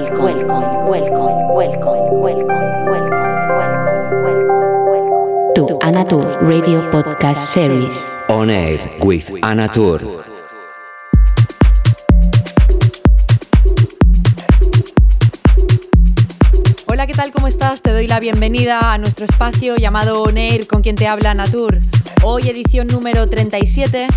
welcome, welcome, welcome, welcome, welcome, welcome, welcome, to Anatur Radio Podcast Series. On air with Anatur. Hola, ¿qué tal? ¿Cómo estás? Te doy la bienvenida a nuestro espacio llamado On Air con quien te habla Natur. Hoy edición número 37,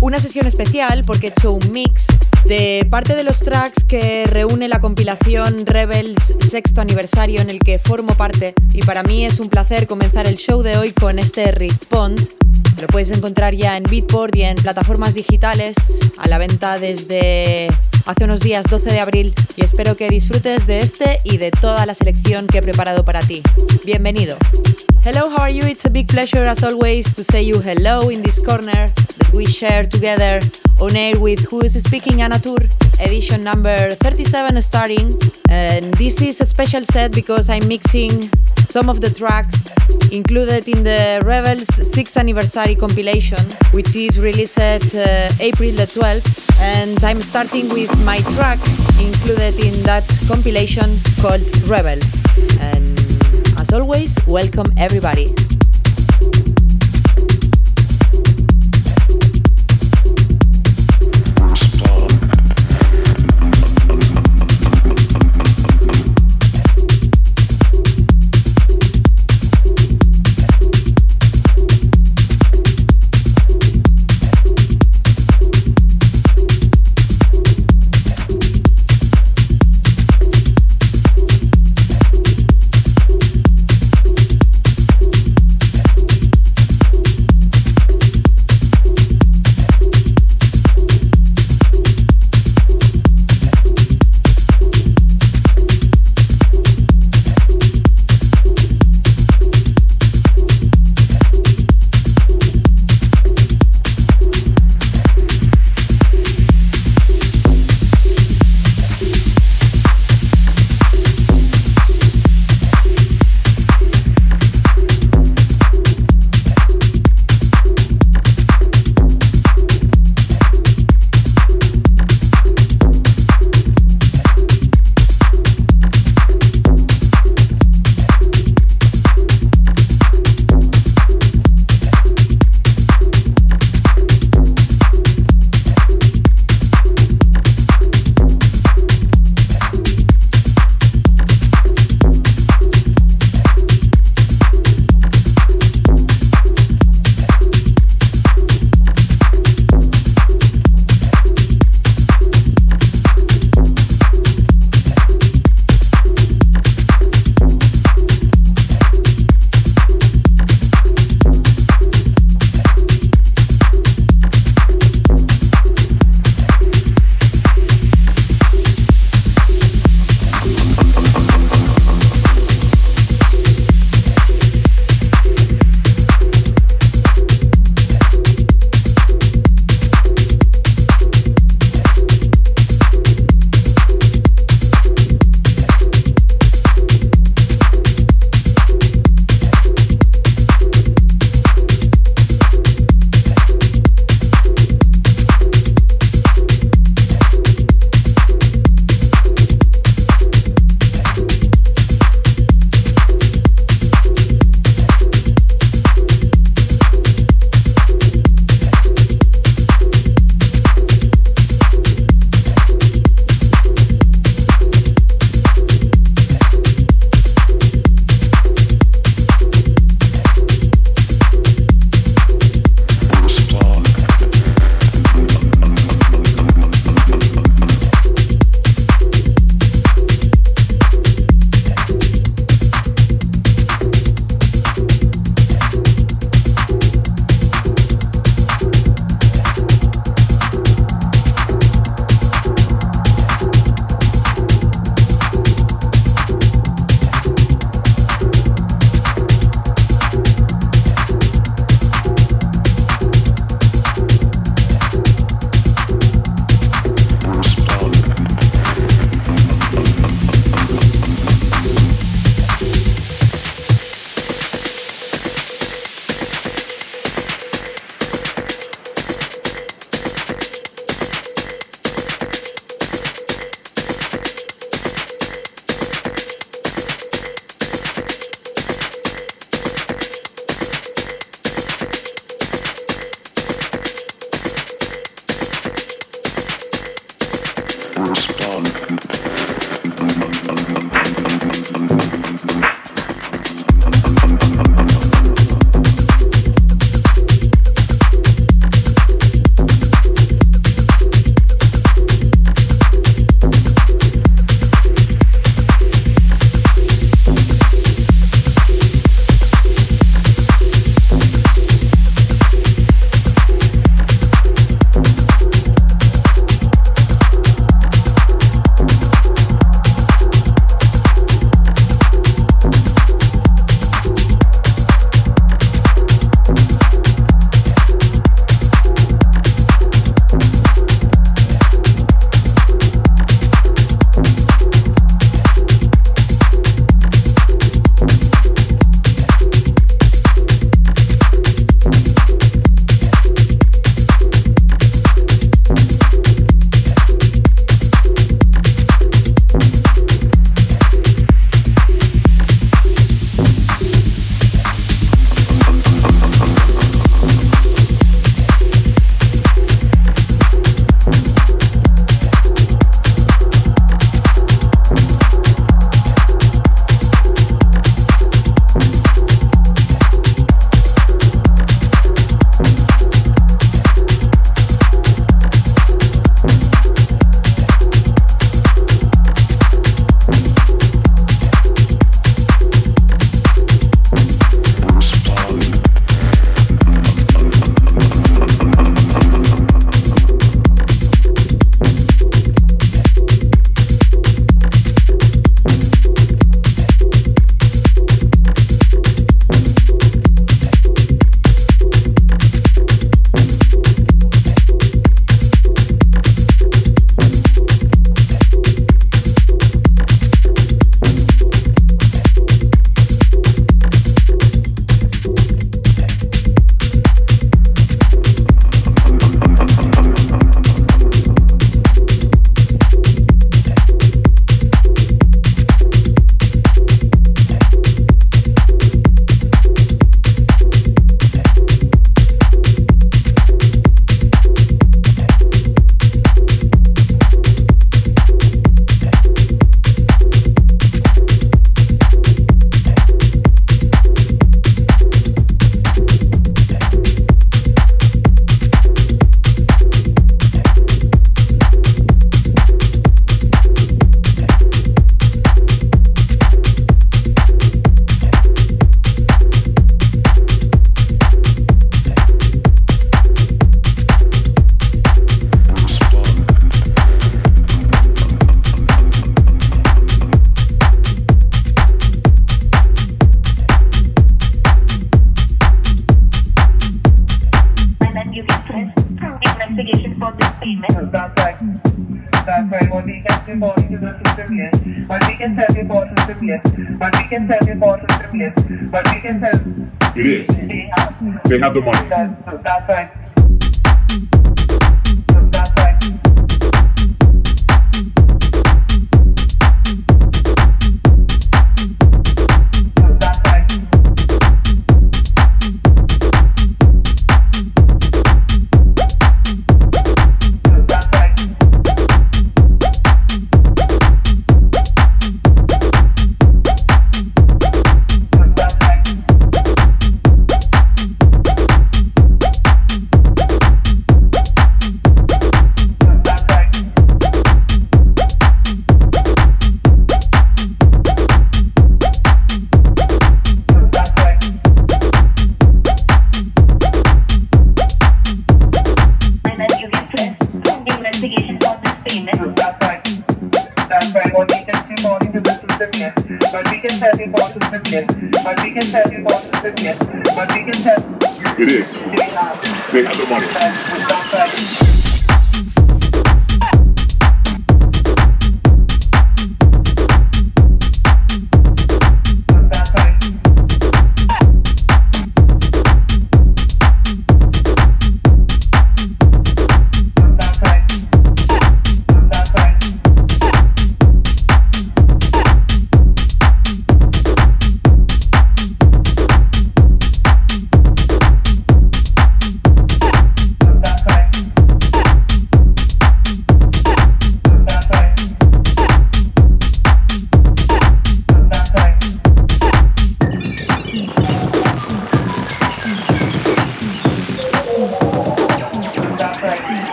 una sesión especial porque he hecho un mix de parte de los tracks que reúne la compilación Rebels sexto aniversario en el que formo parte y para mí es un placer comenzar el show de hoy con este Respond. Lo puedes encontrar ya en Beatport y en plataformas digitales a la venta desde hace unos días 12 de abril y espero que disfrutes de este y de toda la selección que he preparado para ti. Bienvenido. Hello, how are you? It's a big pleasure as always to say you hello in this corner that we share together on air with Who is Speaking Anatur, edition number 37 starting. And this is a special set because I'm mixing some of the tracks included in the Rebels 6th anniversary compilation, which is released uh, April the 12th. And I'm starting with my track included in that compilation called Rebels. And as always, welcome everybody.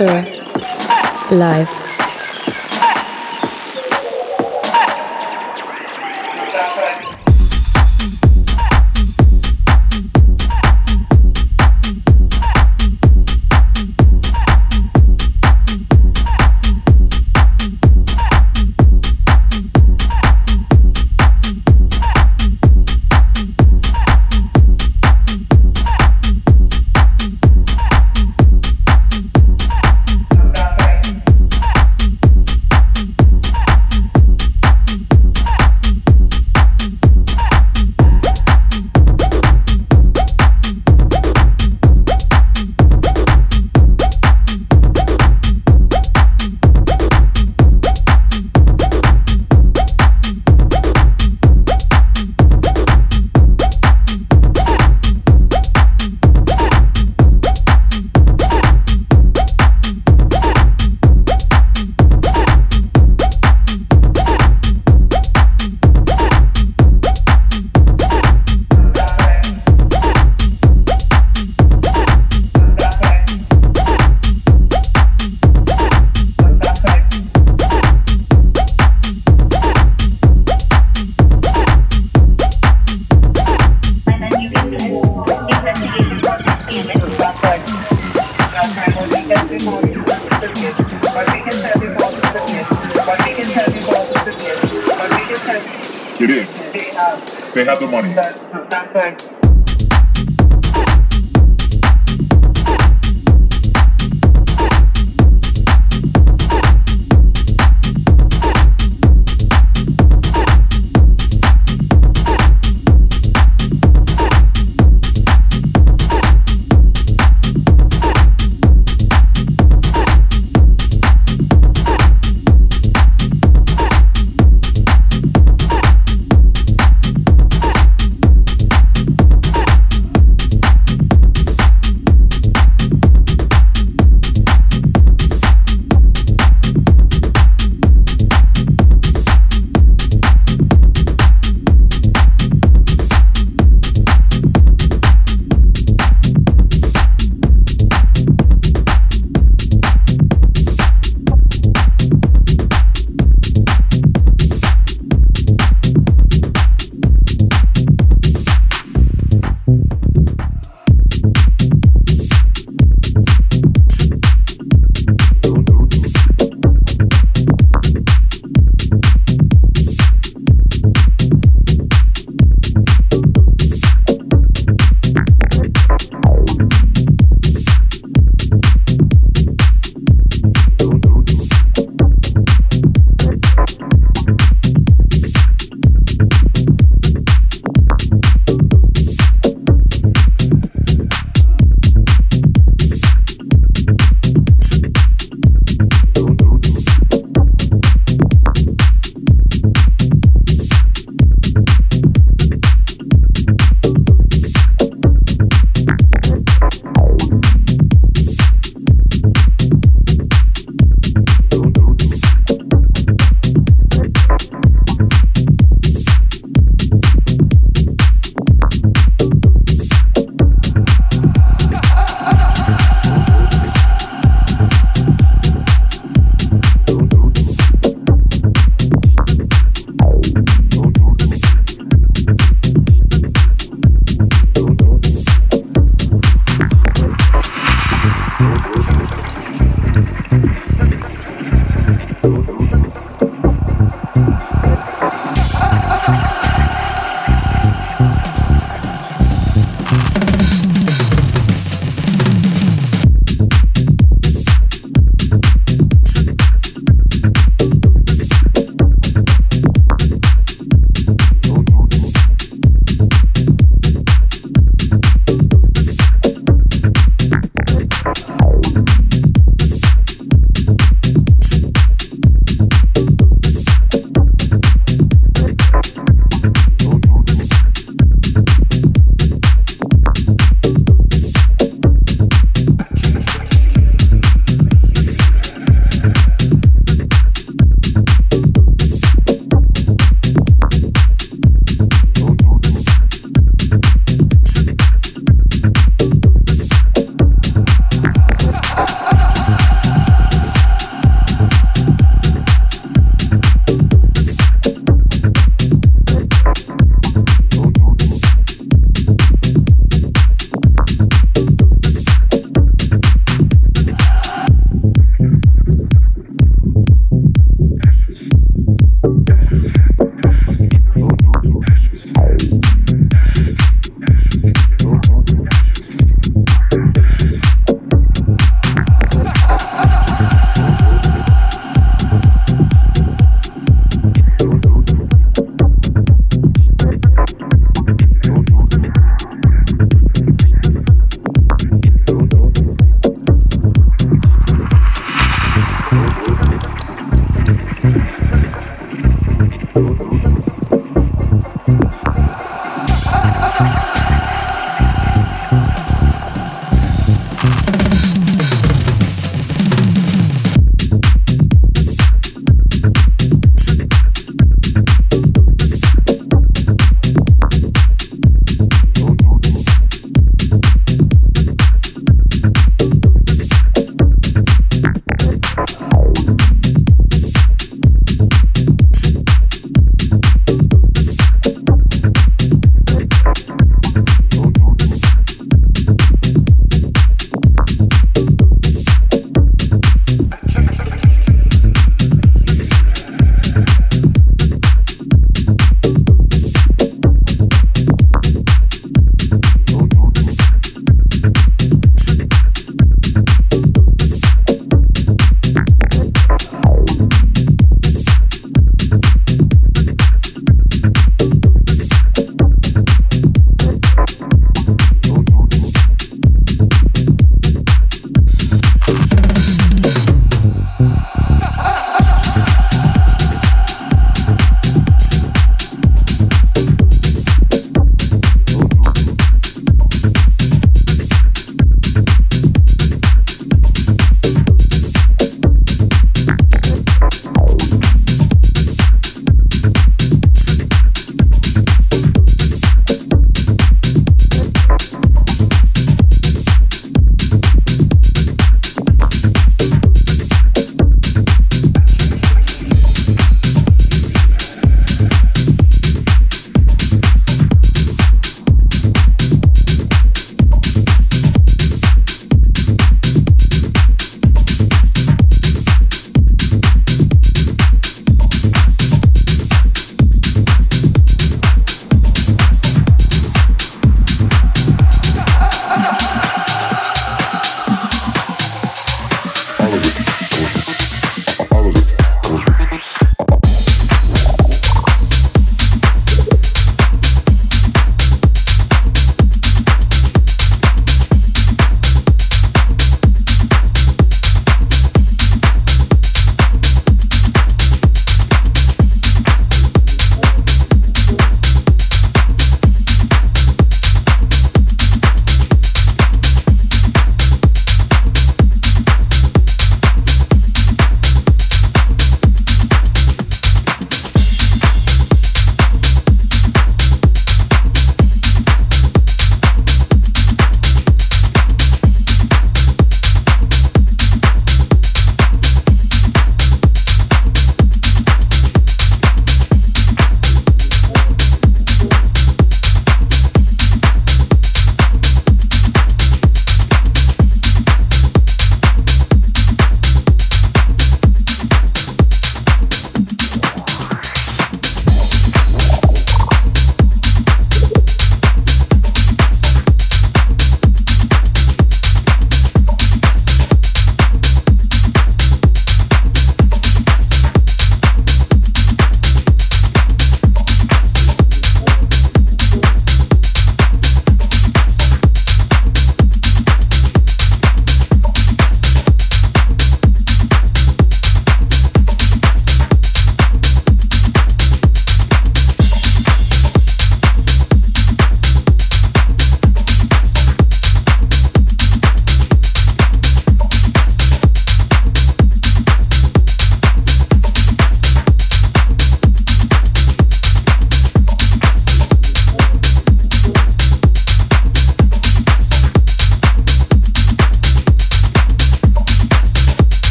Tour. Live. It is. they have. The money.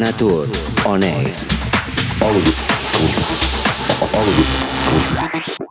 Right. Anatur on air. All of it. All of it.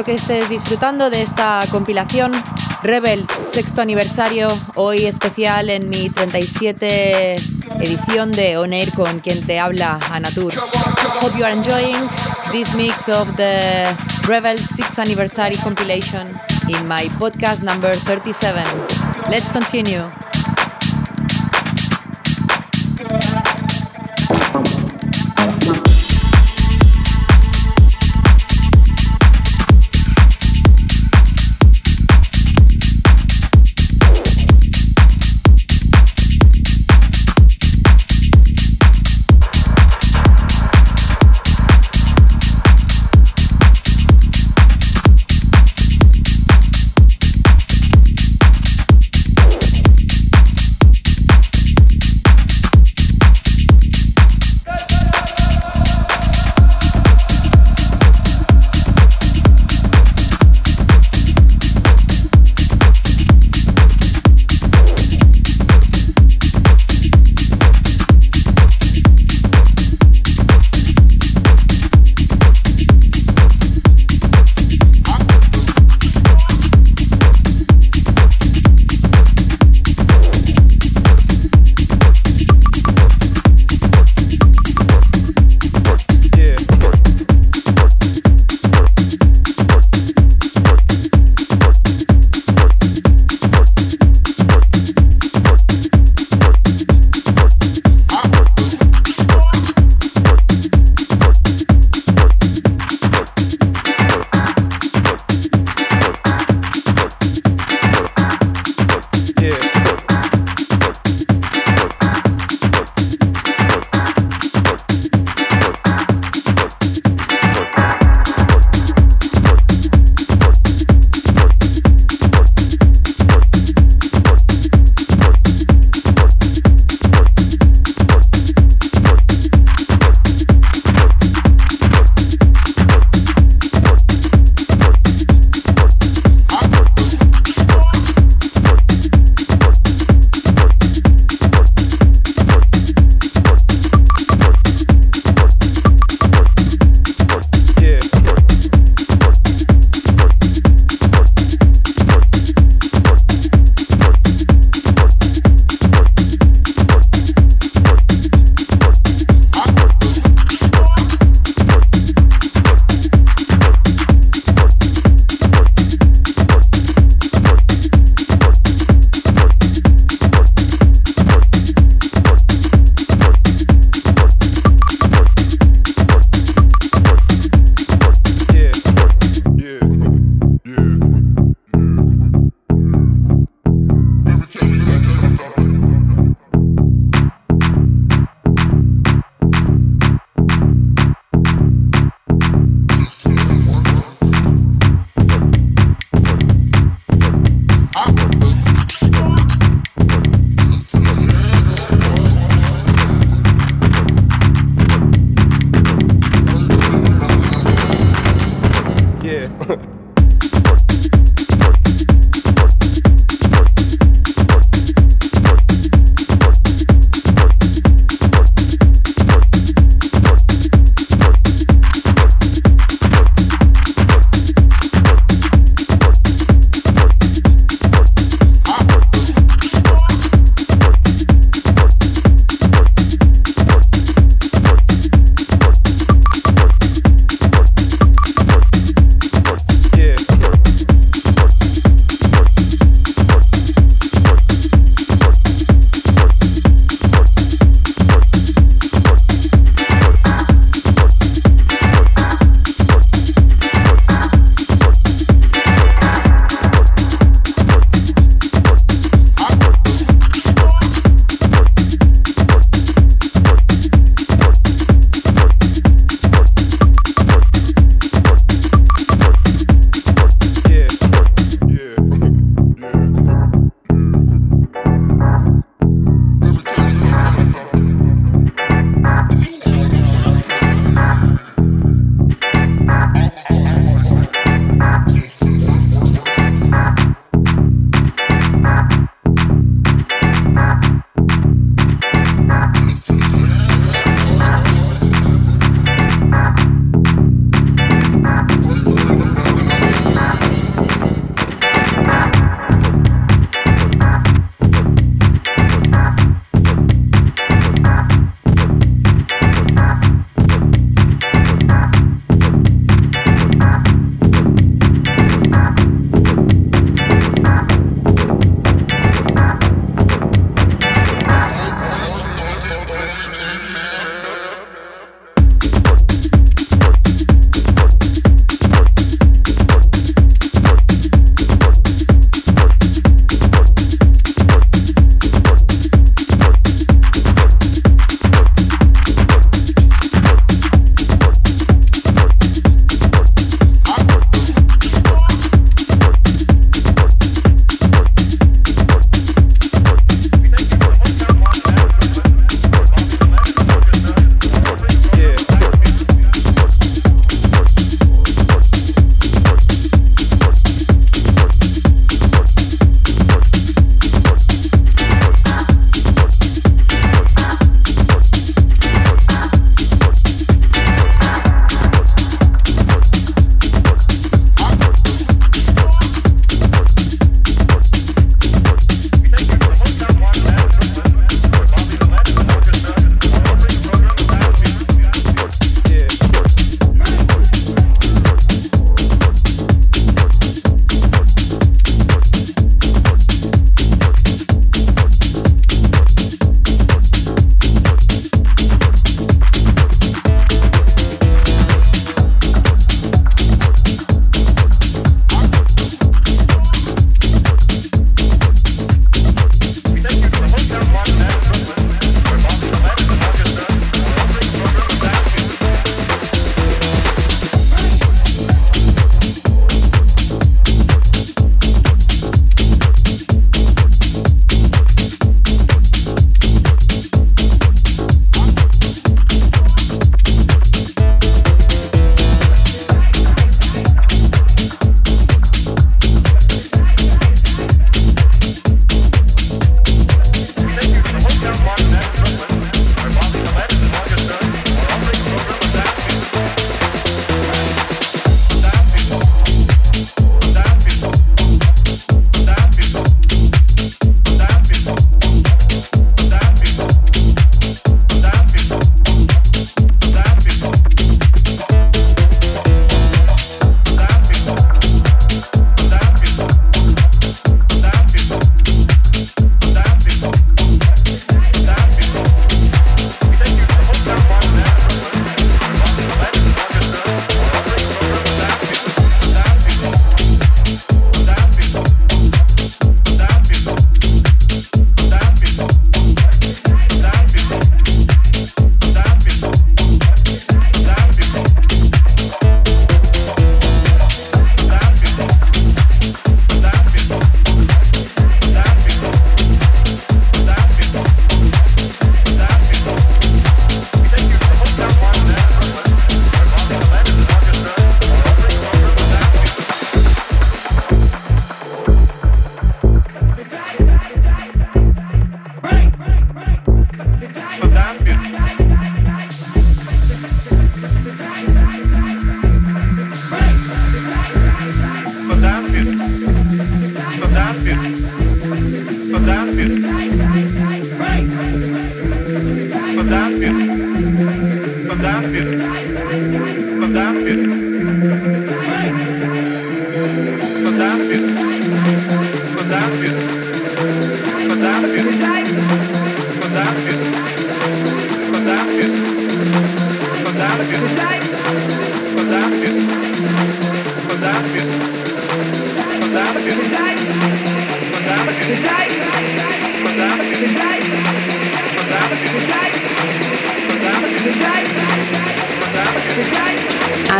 Espero que estés disfrutando de esta compilación Rebels sexto aniversario, hoy especial en mi 37 edición de On Air con quien te habla Anatur. Hope you are enjoying this mix of the Rebels sixth anniversary compilation in my podcast number 37. Let's continue.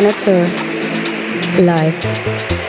Annette live.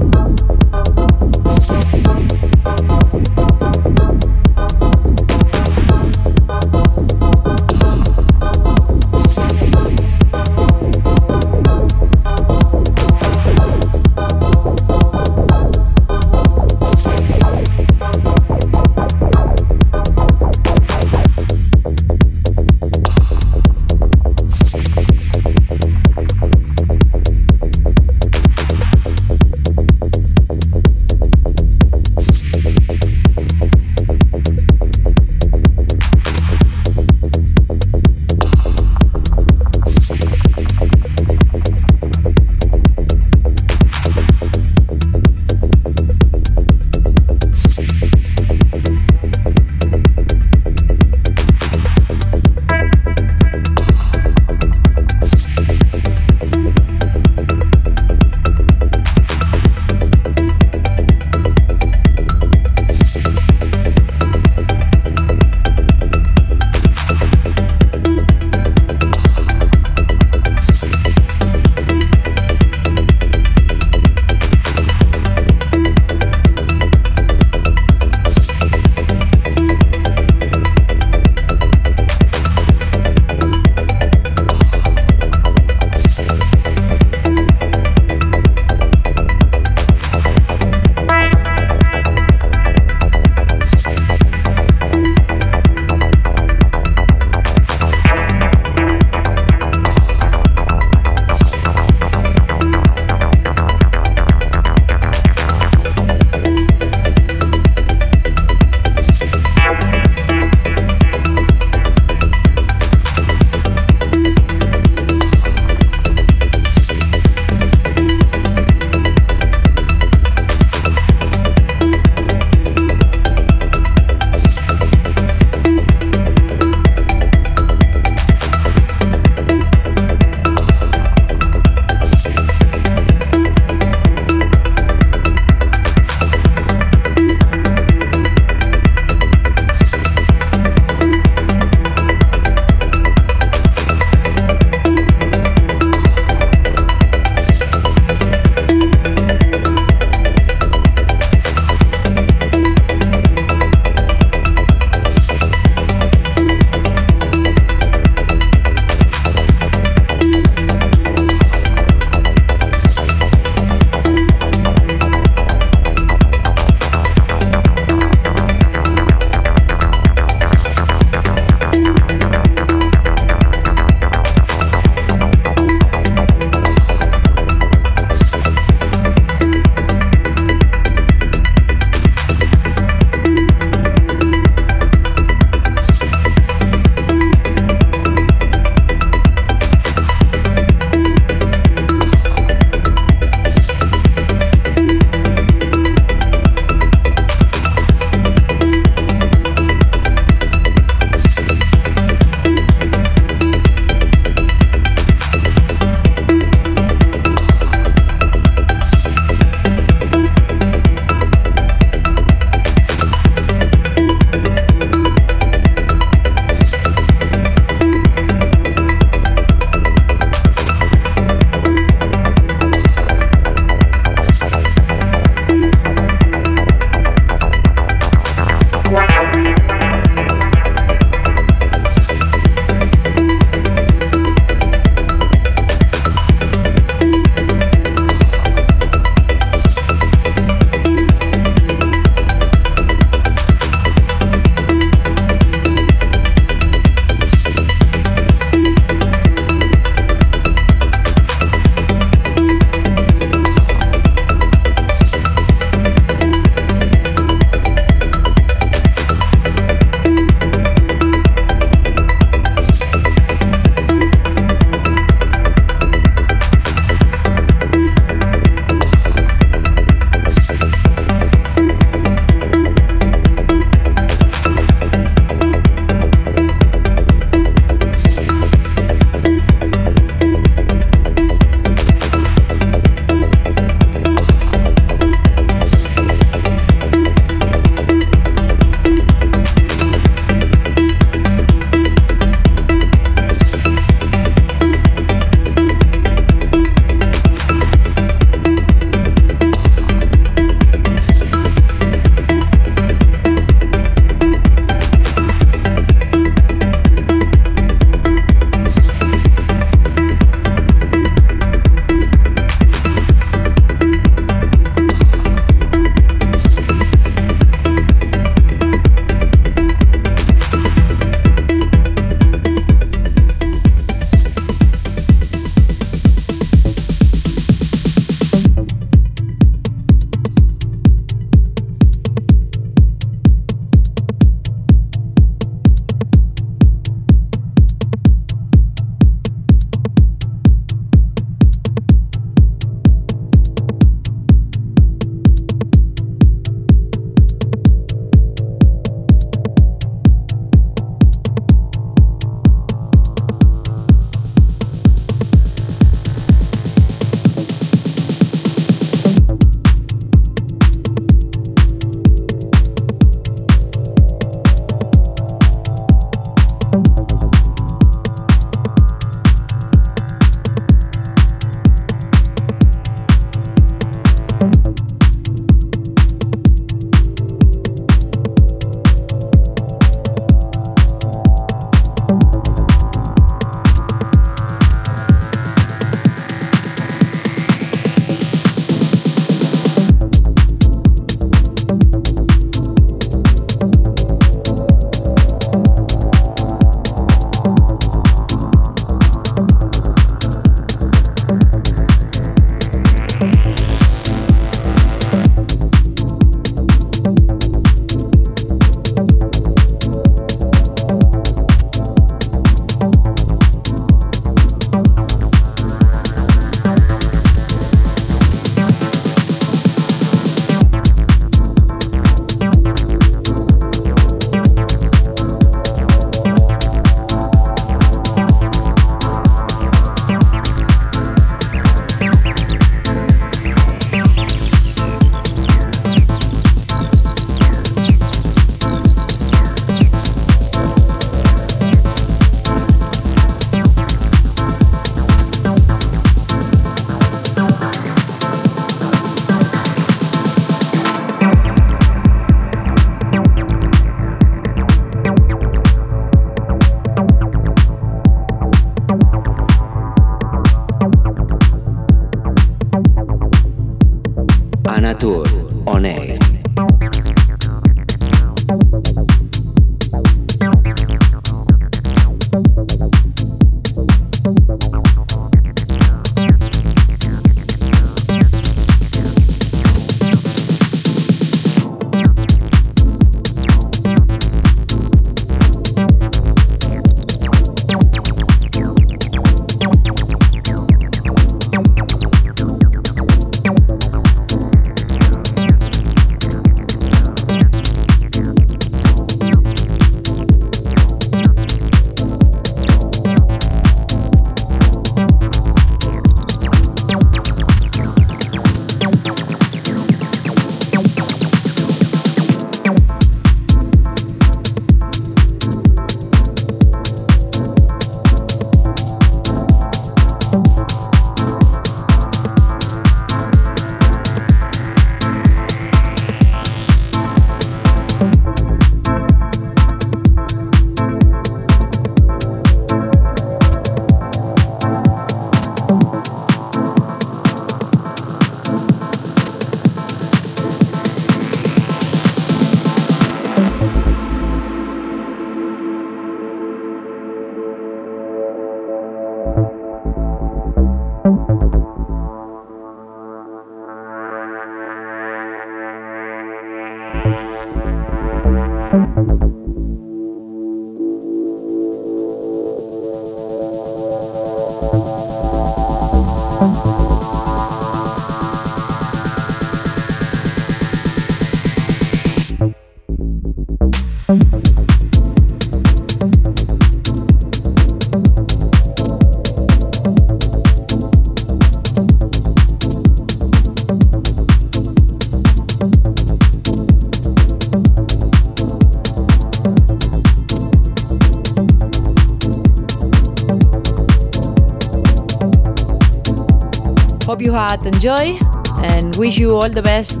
You had enjoy and wish you all the best.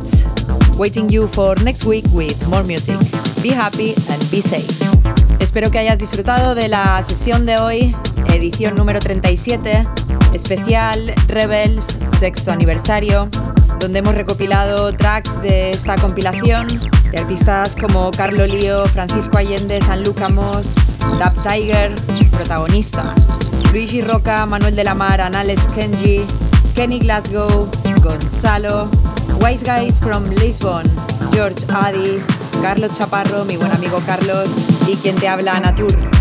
Waiting you for next week with more music. Be happy and be safe. Espero que hayas disfrutado de la sesión de hoy, edición número 37, especial Rebels, sexto aniversario, donde hemos recopilado tracks de esta compilación de artistas como Carlo Lío, Francisco Allende, Sanluca Moss, Dab Tiger, protagonista, Luigi Roca, Manuel de la Mar, Alex Kenji, Kenny Glasgow, Gonzalo, Wise Guys from Lisbon, George Addy, Carlos Chaparro, mi buen amigo Carlos, y quien te habla, Natur.